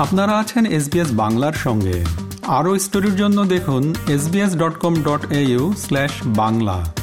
আপনারা আছেন এসবিএস বাংলার সঙ্গে। আরও স্টোরির জন্য দেখুন SBS dot com dot AU slash Bangla.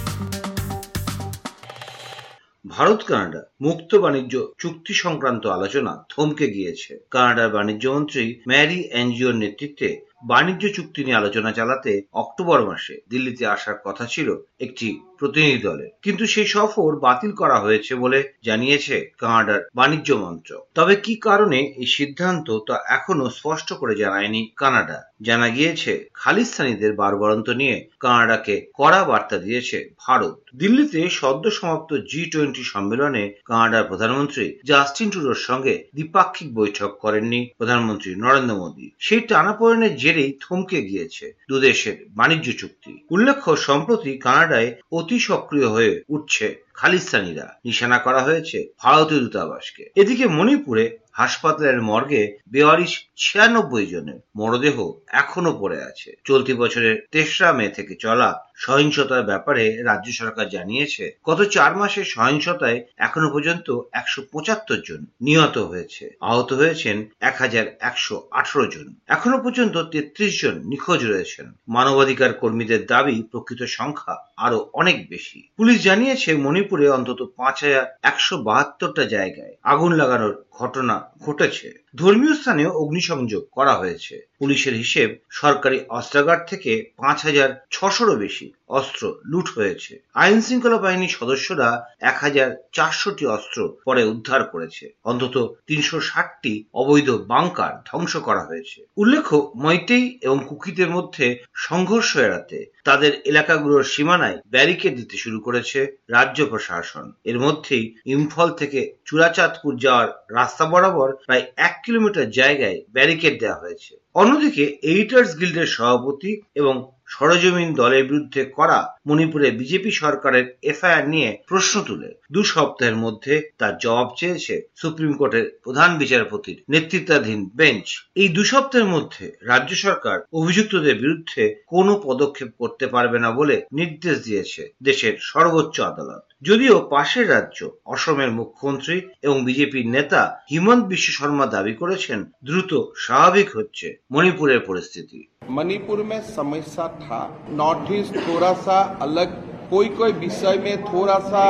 Bharat, Canada মুক্ত বাণিজ্য চুক্তি সংক্রান্ত আলোচনা থমকে গিয়েছে। কানাডার বাণিজ্য মন্ত্রী ম্যারি এনজিওর নেতৃত্বে বাণিজ্য চুক্তি নিয়ে আলোচনা চালাতে অক্টোবর মাসে দিল্লিতে আসার কথা ছিল একটি প্রতিনিধি দলের। কিন্তু সেই সফর বাতিল করা হয়েছে বলে জানিয়েছে কানাডার বাণিজ্য মন্ত্রক। তবে কি কারণে এই সিদ্ধান্ত তা এখনও স্পষ্ট করে জানায়নি কানাডা? জানা গিয়েছে, খালিস্তানিদের বারবারন্ত নিয়ে কানাডাকে কড়া বার্তা দিয়েছে ভারত। দিল্লিতে সদ্য সমাপ্ত জি টোয়েন্টি সম্মেলনে কানাডার প্রধানমন্ত্রী জাস্টিন টুডোর সঙ্গে দ্বিপাক্ষিক বৈঠক করেননি প্রধানমন্ত্রী নরেন্দ্র মোদী। সেই টানাপোড়েনের জেরেই থমকে গিয়েছে দুদেশের বাণিজ্য চুক্তি। উল্লেখ্য, সম্প্রতি কানাডায় অতি সক্রিয় হয়ে উঠছে খালিস্তানিরা নিশানা করা হয়েছে ভারতীয় দূতাবাসকে। এদিকে মণিপুরে হাসপাতালের মর্গে বেয়াল্লিশ ছিয়ানব্বই জনের মরদেহ এখনও পড়ে আছে। চলতি বছরের তেসরা মে থেকে চলা সহিংসতার ব্যাপারে রাজ্য সরকার জানিয়েছে, গত চার মাসের সহিংসতায় এখনও পর্যন্ত একশো পঁচাত্তর জন নিহত হয়েছে। আহত হয়েছেন এক হাজার একশো আঠারো জন। এখনও পর্যন্ত তেত্রিশ জন নিখোঁজ রয়েছেন। মানবাধিকার কর্মীদের দাবি, প্রকৃত সংখ্যা আরও অনেক বেশি। পুলিশ জানিয়েছে, মণিপুরে অন্তত পাঁচ হাজার একশো বাহাত্তরটা জায়গায় আগুন লাগানোর ঘটনা ঘটেছে। ধর্মীয় স্থানে অগ্নিসংযোগ করা হয়েছে। পুলিশের হিসেব, সরকারি অস্ত্রাগার থেকে পাঁচ হাজার ছশোরও বেশি অস্ত্র লুট হয়েছে। আইন শৃঙ্খলা বাহিনীর সদস্যরা এক হাজার চারশোটি অস্ত্র পরে উদ্ধার করেছে। অন্তত তিনশো ষাটটি অবৈধ বাংকার ধ্বংস করা হয়েছে। উল্লেখ্য মৈতেই এবং কুকিদের মধ্যে সংঘর্ষ এড়াতে তাদের এলাকাগুলোর সীমানায় ব্যারিকেড দিতে শুরু করেছে রাজ্য প্রশাসন। এর মধ্যেই ইম্ফল থেকে চূড়াচাঁদপুর যাওয়ার রাস্তা বরাবর প্রায় এক কিলোমিটার জায়গায় ব্যারিকেড দেওয়া হয়েছে। অন্যদিকে এডিটার্স গিল্ডের সভাপতি এবং সরজমিন দলের বিরুদ্ধে করা মণিপুরে বিজেপি সরকারের এফআইআর নিয়ে প্রশ্ন তুলে। দু সপ্তাহের মধ্যে তার জবাব চেয়েছে সুপ্রিম কোর্টের প্রধান বিচারপতির নেতৃত্বাধীন বেঞ্চ। এই দু সপ্তাহের মধ্যে রাজ্য সরকার অভিযুক্তদের বিরুদ্ধে কোনো পদক্ষেপ করতে পারবে না বলে নির্দেশ দিয়েছে দেশের সর্বোচ্চ আদালত। যদিও পাশের রাজ্য, অসমের মুখ্যমন্ত্রী এবং বিজেপির নেতা হিমন্ত বিশ্ব শর্মা দাবি করেছেন, দ্রুত স্বাভাবিক হচ্ছে মণিপুরের পরিস্থিতি। मणिपुर में समस्या था नॉर्थ ईस्ट थोड़ा सा अलग कोई कोई विषय में थोड़ा सा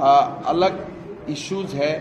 आ, अलग इश्यूज है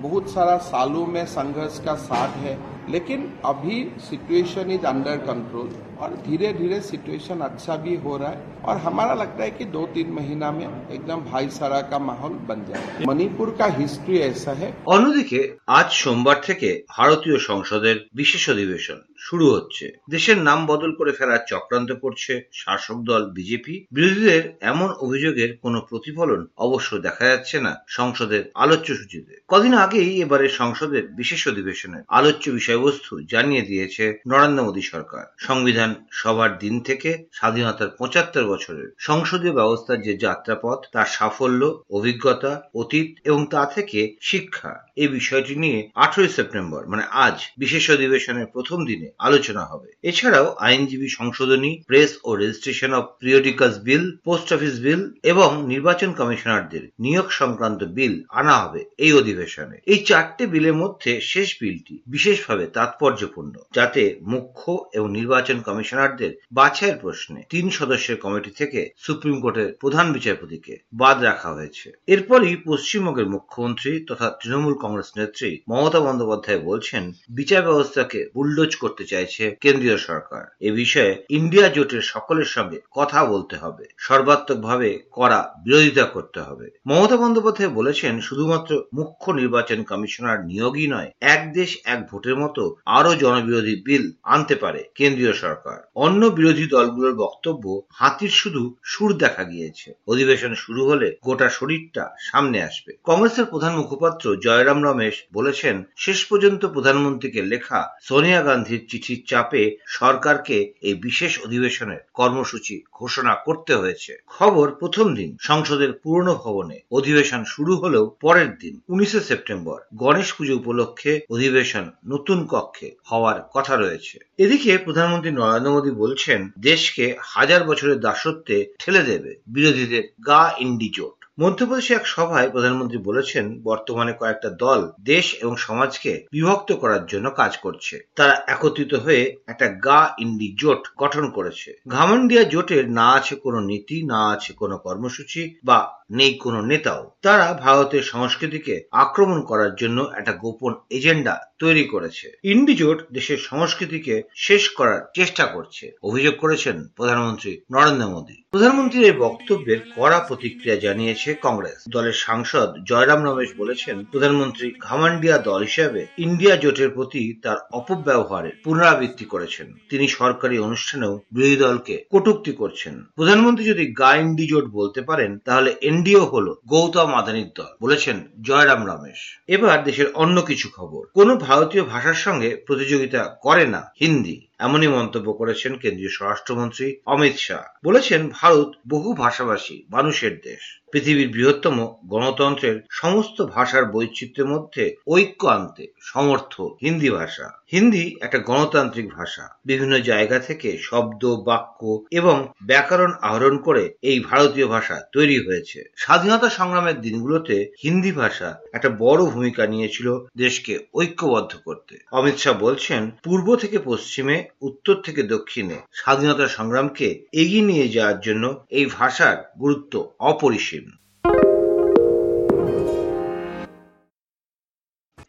बहुत सारा सालों में संघर्ष का साथ है लेकिन अभी सिचुएशन इज अंडर कंट्रोल और धीरे धीरे सिचुएशन अच्छा भी हो रहा है और हमारा लगता है कि दो तीन महीना में एकदम भाईचारा का माहौल बन जाए मणिपुर का हिस्ट्री ऐसा है অন্যদিকে আজ সোমবার থেকে ভারতীয় সংসদের বিশেষ অধিবেশন শুরু হচ্ছে। দেশের নাম বদল করে ফেলার চক্রান্ত করছে শাসক দল বিজেপি। বিরোধীদের এমন অভিযোগের কোনো প্রতিফলন অবশ্য দেখা যাচ্ছে না সংসদের আলোচ্য সূচিতে। কদিন আগেই এবারে সংসদের বিশেষ অধিবেশনের আলোচ্য বিষয়বস্তু জানিয়ে দিয়েছে নরেন্দ্র মোদী সরকার। সংবিধান সভার দিন থেকে স্বাধীনতার পঁচাত্তর বছরের সংসদীয় ব্যবস্থার যে যাত্রাপথ, তার সাফল্য, অভিজ্ঞতা, অতীত এবং তা থেকে শিক্ষা এই বিষয়টি নিয়ে আঠারোই সেপ্টেম্বর মানে আজ, বিশেষ অধিবেশনের প্রথম দিনে আলোচনা হবে। এছাড়াও আইনজীবী সংশোধনী, press O registration of periodicals bill, post office bill এবং নির্বাচন কমিশনারদের নিয়োগ সংক্রান্ত বিল আনা হবে এই অধিবেশনে। এই চারটে বিলের মধ্যে শেষ বিলটি বিশেষভাবে তাৎপর্যপূর্ণ, যাতে মুখ্য এবং নির্বাচন কমিশনারদের বাছাইয়ের প্রশ্নে তিন সদস্যের কমিটি থেকে সুপ্রিম কোর্টের প্রধান বিচারপতিকে বাদ রাখা হয়েছে। এরপরই পশ্চিমবঙ্গের মুখ্যমন্ত্রী তথা তৃণমূল কংগ্রেস নেত্রী মমতা বন্দ্যোপাধ্যায় বলছেন, বিচার ব্যবস্থাকে বুলডোজ করতে চাইছে কেন্দ্রীয় সরকার। এ বিষয়ে ইন্ডিয়া জোটের সকলের সঙ্গে কথা বলতে হবে। সর্বাত্মকভাবে করা বিরোধিতা করতে হবে। মমতা বন্দ্যোপাধ্যায় বলেছেন, শুধুমাত্র মুখ্য নির্বাচন কমিশনার নিয়োগই নয়, এক দেশ এক ভোটের মতো আরও জনবিরোধী বিল আনতে পারে কেন্দ্রীয় সরকার। অন্য বিরোধী দলগুলোর বক্তব্য হাতির শুধু সুর দেখা গিয়েছে। অধিবেশন শুরু হলে গোটা শরীরটা সামনে আসবে। কংগ্রেসের প্রধান মুখপাত্র জয়রাম রমেশ বলেছেন, শেষ পর্যন্ত প্রধানমন্ত্রীকে লেখা সোনিয়া গান্ধীর চিঠির চাপে সরকারকে এই বিশেষ অধিবেশনের কর্মসূচি ঘোষণা করতে হয়েছে। খবর প্রথম দিন, সংসদের পুরনো ভবনে। অধিবেশন শুরু হলেও পরের দিন, উনিশে সেপ্টেম্বর, গণেশ পুজো উপলক্ষে অধিবেশন নতুন কক্ষে হওয়ার কথা রয়েছে। এদিকে প্রধানমন্ত্রী নরেন্দ্র মোদী বলছেন, দেশকে হাজার বছরের দাসত্বে ঠেলে দেবে বিরোধীদের গা ইন্ডি জোট। মধ্যপ্রদেশে এক সভায় প্রধানমন্ত্রী বলেছেন, বর্তমানে কয়েকটা দল দেশ এবং সমাজকে বিভক্ত করার জন্য কাজ করছে। তারা একত্রিত হয়ে একটা গা ইন্ডি জোট গঠন করেছে। ঘামন্ডিয়া জোটের না আছে কোনো নীতি, না আছে কোনো কর্মসূচি বা নেই কোনো নেতাও। তারা ভারতের সংস্কৃতিকে আক্রমণ করার জন্য একটা গোপন এজেন্ডা তৈরি করেছে। ইন্ডিজোট দেশের সংস্কৃতিকে শেষ করার চেষ্টা করছে। অভিযোগ করেছেন প্রধানমন্ত্রী নরেন্দ্র মোদী। প্রধানমন্ত্রীর এই বক্তব্যের কড়া প্রতিক্রিয়া জানিয়েছে কংগ্রেস। দলের সাংসদ জয়রাম রমেশ বলেছেন, প্রধানমন্ত্রী ঘামান্ডিয়া দল হিসেবে ইন্ডিয়া জোটের প্রতি তার অপব্যবহারের পুনরাবৃত্তি করেছেন। তিনি সরকারি অনুষ্ঠানেও বিরোধী দলকে কটুক্তি করছেন। প্রধানমন্ত্রী যদি গাইন্ডি জোট বলতে পারেন, তাহলে এনডিও হল গৌতম আদানির দল, বলেছেন জয়রাম রমেশ। এবার দেশের অন্য কিছু খবর। কোন ভারতীয় ভাষার সঙ্গে প্রতিযোগিতা করে না হিন্দি এমনই মন্তব্য করেছেন কেন্দ্রীয় স্বরাষ্ট্রমন্ত্রী অমিত শাহ। বলেছেন, ভারত বহু ভাষাভাষী মানুষের দেশ। পৃথিবীর বৃহত্তম গণতন্ত্রের সমস্ত ভাষার বৈচিত্র্যের মধ্যে ঐক্য আনতে সমর্থ হিন্দি ভাষা। হিন্দি একটা গণতান্ত্রিক ভাষা। বিভিন্ন জায়গা থেকে শব্দ, বাক্য এবং ব্যাকরণ আহরণ করে এই ভারতীয় ভাষা তৈরি হয়েছে। স্বাধীনতা সংগ্রামের দিনগুলোতে হিন্দি ভাষা একটা বড় ভূমিকা নিয়েছিল দেশকে ঐক্যবদ্ধ করতে। অমিত শাহ বলছেন, পূর্ব থেকে পশ্চিমে উত্তর থেকে দক্ষিণে স্বাধীনতা সংগ্রামকে এগিয়ে নিয়ে যাওয়ার জন্য এই ভাষার গুরুত্ব অপরিসীম।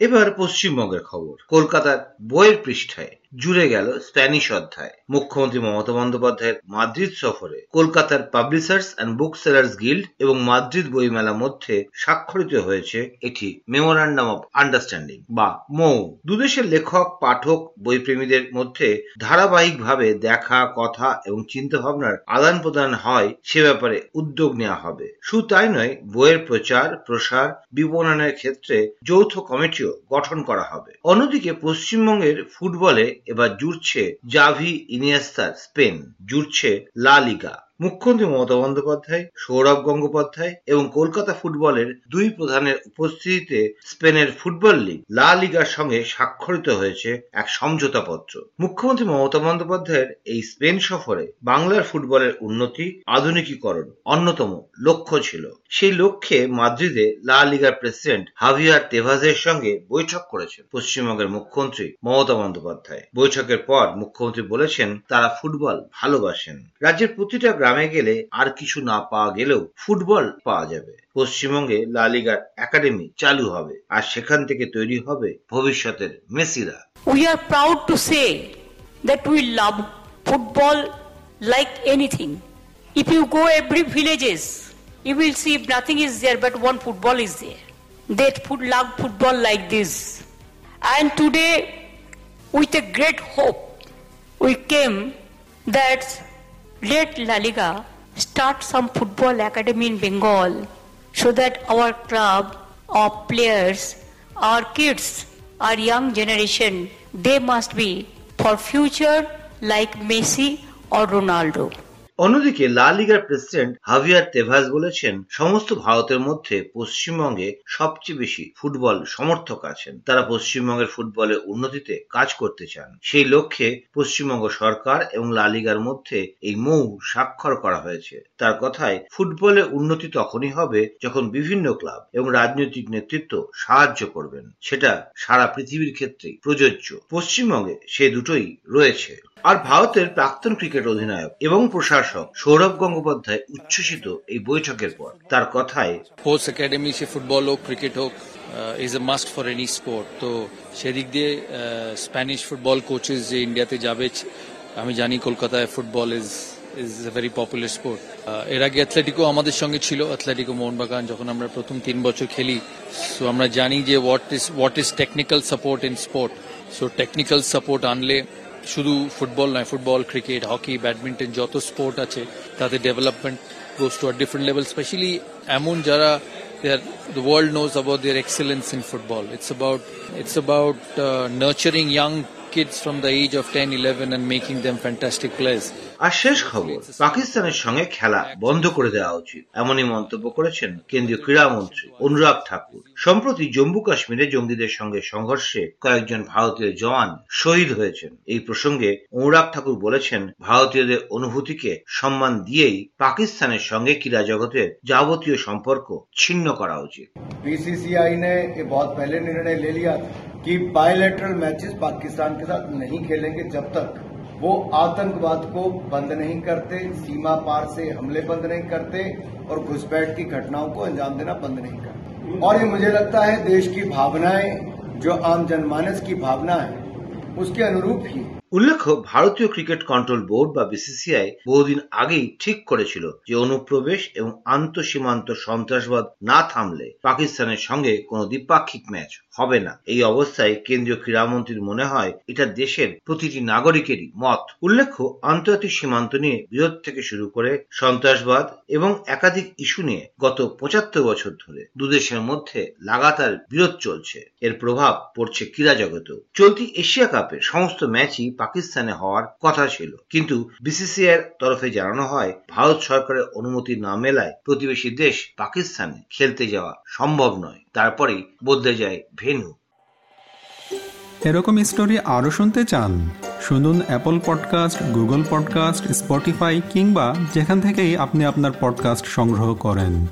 এবার পশ্চিমবঙ্গের খবর। কলকাতার বইয়ের পৃষ্ঠায় জুড়ে গেল স্প্যানিশ অধ্যায়। মুখ্যমন্ত্রী মমতা বন্দ্যোপাধ্যায়ের মাদ্রিদ সফরে কলকাতার publishers and book sellers guild এবং মাদ্রিদ বইমেলার মধ্যে স্বাক্ষরিত হয়েছে এটি মেমোরান্ডাম অব আন্ডারস্ট্যান্ডিং বা মৌ। দুদেশের লেখক, পাঠক, বইপ্রেমীদের মধ্যে ধারাবাহিকভাবে দেখা, কথা এবং চিন্তা ভাবনার আদান প্রদান হয় সে ব্যাপারে উদ্যোগ নেওয়া হবে। শুধু তাই নয়, বইয়ের প্রচার, প্রসার, বিপণনের ক্ষেত্রে যৌথ কমিটিও গঠন করা হবে। অন্যদিকে পশ্চিমবঙ্গের ফুটবলে এবার জুড়ছে জাভি ইনিয়েস্তার স্পেন জুড়ছে লা লিগা। মুখ্যমন্ত্রী মমতা বন্দ্যোপাধ্যায়, সৌরভ গঙ্গোপাধ্যায় এবং কলকাতা ফুটবলের দুই প্রধানের উপস্থিতিতে স্পেনের ফুটবল লিগ লা লিগার সঙ্গে স্বাক্ষরিত হয়েছে এক সমঝোতাপত্র। মুখ্যমন্ত্রী মমতা বন্দ্যোপাধ্যায়ের এই স্পেন সফরে বাংলার ফুটবলের উন্নতি, আধুনিকীকরণ অন্যতম লক্ষ্য ছিল। সেই লক্ষ্যে মাদ্রিদে লা লিগার প্রেসিডেন্ট হাভিয়ার তেভাজের সঙ্গে বৈঠক করেছেন পশ্চিমবঙ্গের মুখ্যমন্ত্রী মমতা বন্দ্যোপাধ্যায়। বৈঠকের পর মুখ্যমন্ত্রী বলেছেন, তারা ফুটবল ভালোবাসেন। রাজ্যের প্রতিটা গ্রামে গেলে আর কিছু না পাওয়া গেলেও ফুটবল পাওয়া যাবে পশ্চিমবঙ্গে লালিগার একাডেমি চালু হবে আর সেখান থেকে তৈরি হবে ভবিষ্যতের মেসিরা We are proud to say that we love football like anything. If you go every villages, you will see if nothing is there but one football is there. They put love football like this. And today, with a great hope, we came that let La Liga start some football academy in Bengal so that our club, our players, our kids, our young generation, they must be for future like Messi or Ronaldo. অন্যদিকে লা লিগার president হাভিয়ার তেভাস বলেছেন, সমস্ত ভারতের মধ্যে পশ্চিমবঙ্গে সবচেয়ে বেশি ফুটবল সমর্থক আছেন। তারা পশ্চিমবঙ্গের ফুটবলের উন্নতিতে কাজ করতে চান। সেই লক্ষ্যে পশ্চিমবঙ্গ সরকার এবং লা লিগার মধ্যে এই মৌ স্বাক্ষর করা হয়েছে। তার কথায় ফুটবলের উন্নতি তখনই হবে যখন বিভিন্ন ক্লাব এবং রাজনৈতিক নেতৃত্ব সাহায্য করবেন। সেটা সারা পৃথিবীর ক্ষেত্রে প্রযোজ্য। পশ্চিমবঙ্গে সে দুটোই রয়েছে। আর ভারতের প্রাক্তন ক্রিকেট অধিনায়ক এবং প্রশাসক সৌরভ গঙ্গোপাধ্যায় উচ্ছ্বসিত এই বৈঠকের পর। তার কথায় স্পোর্টস একাডেমি সে ফুটবল হোক ক্রিকেট হোক is a must for any sport তো সেদিক দিয়ে স্প্যানিশ ফুটবল কোচেস যে ইন্ডিয়াতে যাবে, আমি জানি কলকাতায় football is is a very popular sport এর আগে অ্যাথলেটিকও আমাদের সঙ্গে ছিল অ্যাথলেটিকো মোহনবাগান যখন আমরা প্রথম তিন বছর খেলি। সো আমরা জানি যে what is what is technical support in sport so technical support আনলে শুধু ফুটবল নয়, ফুটবল, ক্রিকেট, হকি, ব্যাডমিন্টন যত স্পোর্ট আছে, তাদের development goes to a different level specially এমন যারা the world knows about their excellence in football it's about it's about nurturing young kids from the age of 10, 11 and making them fantastic players. আর শেষ খবর পাকিস্তানের সঙ্গে খেলা বন্ধ করে দেওয়া উচিত এমনই মন্তব্য করেছেন কেন্দ্রীয় ক্রীড়ামন্ত্রী অনুরাগ ঠাকুর সম্প্রতি জম্মু কাশ্মীরে জঙ্গিদের সঙ্গে সংঘর্ষে কয়েকজন ভারতীয় জওয়ান শহীদ হয়েছেন এই প্রসঙ্গে অনুরাগ ঠাকুর বলেছেন ভারতীয়দের অনুভূতিকে সম্মান দিয়েই পাকিস্তানের সঙ্গে ক্রীড়া জগতের যাবতীয় সম্পর্ক ছিন্ন করা উচিত बीसीसीआई ने ये बहुत पहले निर्णय ले लिया था कि बायोलेटरल मैचेस पाकिस्तान के साथ नहीं खेलेंगे जब तक वो आतंकवाद को बंद नहीं करते, सीमा पार से हमले बंद नहीं करते और घुसपैठ की घटनाओं को अंजाम देना बंद नहीं करते और ये मुझे लगता है देश की भावनाएँ, जो आम जनमानस की भावना है, उसके अनुरूप ही। উল্লেখ্য, ভারতীয় ক্রিকেট কন্ট্রোল বোর্ড বা বিসিসিআই বহুদিন আগেই ঠিক করেছিল যে অনুপ্রবেশ এবং আন্তঃসীমান্ত সন্ত্রাসবাদ না থামলে পাকিস্তানের সঙ্গে কোনো দ্বিপাক্ষিক ম্যাচ হবে না। এই অবস্থায় কেন্দ্রীয় ক্রীড়ামন্ত্রীর মনে হয়, এটা দেশের প্রতিটি নাগরিকেরই মত। উল্লেখ্য, আন্তর্জাতিক সীমান্ত নিয়ে বিরোধ থেকে শুরু করে সন্ত্রাসবাদ এবং একাধিক ইস্যু নিয়ে গত পঁচাত্তর বছর ধরে দুদেশের মধ্যে লাগাতার বিরোধ চলছে। এর প্রভাব পড়ছে ক্রীড়া জগতেও। চলতি এশিয়া কাপের সমস্ত ম্যাচই পাকিস্তানে হওয়ার কথা ছিল। কিন্তু বিসিসিআই তরফে জানানো হয়, ভারত সরকারের অনুমতি না মেলায় প্রতিবেশী দেশ পাকিস্তানে খেলতে যাওয়া সম্ভব নয়। তারপরেই বদলে যায় ভেন্যু। এরকম স্টোরি আরও শুনতে চান? শুনুন Apple podcast Google podcast Spotify কিংবা যেখান থেকেই আপনি আপনার পডকাস্ট সংগ্রহ করেন।